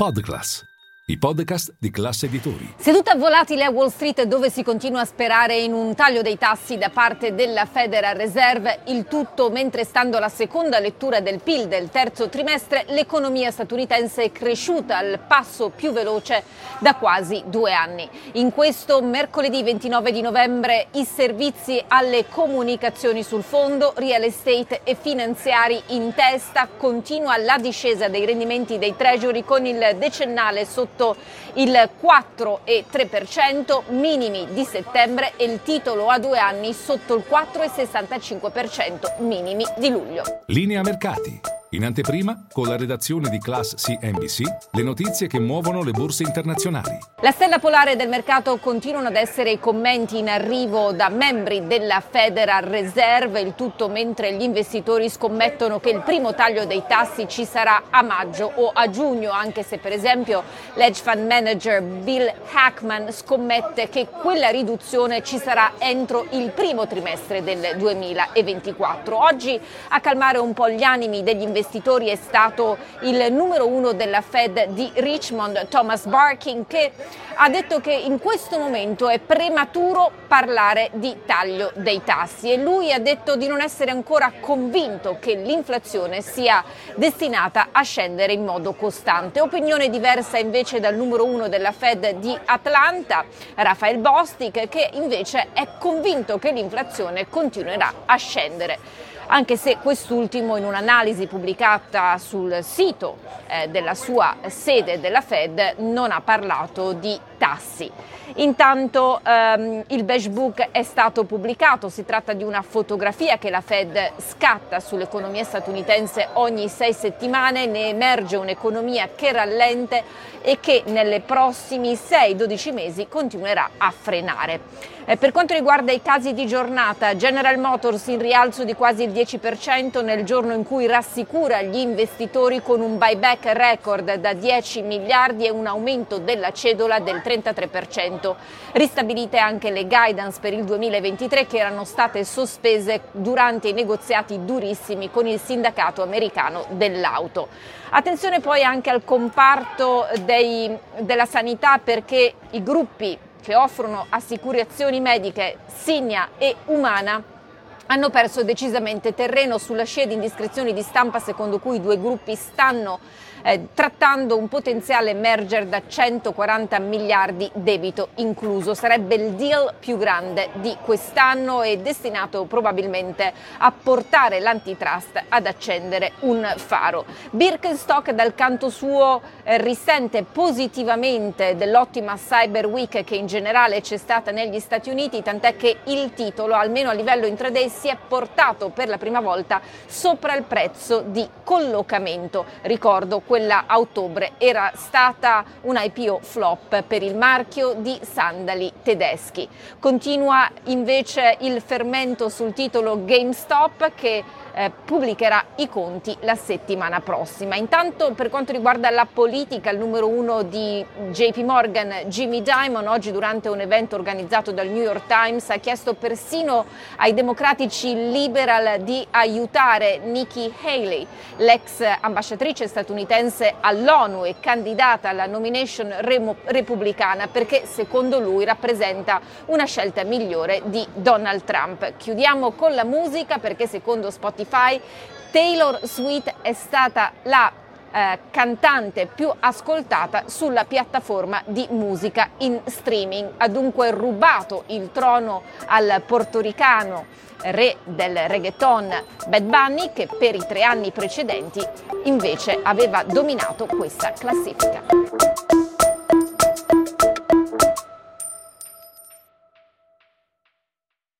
Podcast. I podcast di classe editori. Seduta volatile a Wall Street dove si continua a sperare in un taglio dei tassi da parte della Federal Reserve, il tutto mentre stando alla seconda lettura del PIL del terzo trimestre l'economia statunitense è cresciuta al passo più veloce da quasi due anni. In questo mercoledì 29 di novembre i servizi alle comunicazioni sul fondo, real estate e finanziari in testa, continua la discesa dei rendimenti dei treasury con il decennale sotto il 4,3%, minimi di settembre e il titolo a due anni sotto il 4,65%, minimi di luglio. Linea mercati. In anteprima, con la redazione di Class CNBC, le notizie che muovono le borse internazionali. La stella polare del mercato continuano ad essere i commenti in arrivo da membri della Federal Reserve, il tutto mentre gli investitori scommettono che il primo taglio dei tassi ci sarà a maggio o a giugno, anche se per esempio l'edge fund manager Bill Hackman scommette che quella riduzione ci sarà entro il primo trimestre del 2024. Oggi a calmare un po' gli animi degli investitori investitori è stato il numero uno della Fed di Richmond, Thomas Barking, che ha detto che in questo momento è prematuro parlare di taglio dei tassi. E lui ha detto di non essere ancora convinto che l'inflazione sia destinata a scendere in modo costante. Opinione diversa invece dal numero uno della Fed di Atlanta, Rafael Bostic, che invece è convinto che l'inflazione continuerà a scendere anche se quest'ultimo in un'analisi pubblicata sul sito eh, della sua sede della Fed non ha parlato di tassi. Intanto ehm, il beige book è stato pubblicato, si tratta di una fotografia che la Fed scatta sull'economia statunitense ogni sei settimane, ne emerge un'economia che rallente e che nei prossimi 6-12 mesi continuerà a frenare. Eh, per quanto riguarda i casi di giornata, General Motors in rialzo di quasi il 10% nel giorno in cui rassicura gli investitori con un buyback record da 10 miliardi e un aumento della cedola del 33%. Ristabilite anche le guidance per il 2023 che erano state sospese durante i negoziati durissimi con il sindacato americano dell'auto. Attenzione poi anche al comparto dei, della sanità perché i gruppi che offrono assicurazioni mediche Signa e Umana hanno perso decisamente terreno sulla scia di indiscrezioni di stampa secondo cui i due gruppi stanno eh, trattando un potenziale merger da 140 miliardi debito incluso. Sarebbe il deal più grande di quest'anno e destinato probabilmente a portare l'antitrust ad accendere un faro. Birkenstock dal canto suo eh, risente positivamente dell'ottima Cyber Week che in generale c'è stata negli Stati Uniti, tant'è che il titolo, almeno a livello intraday, si è portato per la prima volta sopra il prezzo di collocamento. Ricordo quella a ottobre era stata un IPO flop per il marchio di sandali tedeschi. Continua invece il fermento sul titolo GameStop che eh, pubblicherà i conti la settimana prossima. Intanto per quanto riguarda la politica, il numero uno di JP Morgan, Jimmy Dimon, oggi durante un evento organizzato dal New York Times ha chiesto persino ai democratici liberal di aiutare Nikki Haley, l'ex ambasciatrice statunitense all'ONU e candidata alla nomination remo- repubblicana perché secondo lui rappresenta una scelta migliore di Donald Trump. Chiudiamo con la musica perché secondo Spotify, Taylor Swift è stata la eh, cantante più ascoltata sulla piattaforma di musica in streaming. Ha dunque rubato il trono al portoricano re del reggaeton Bad Bunny che per i tre anni precedenti invece aveva dominato questa classifica.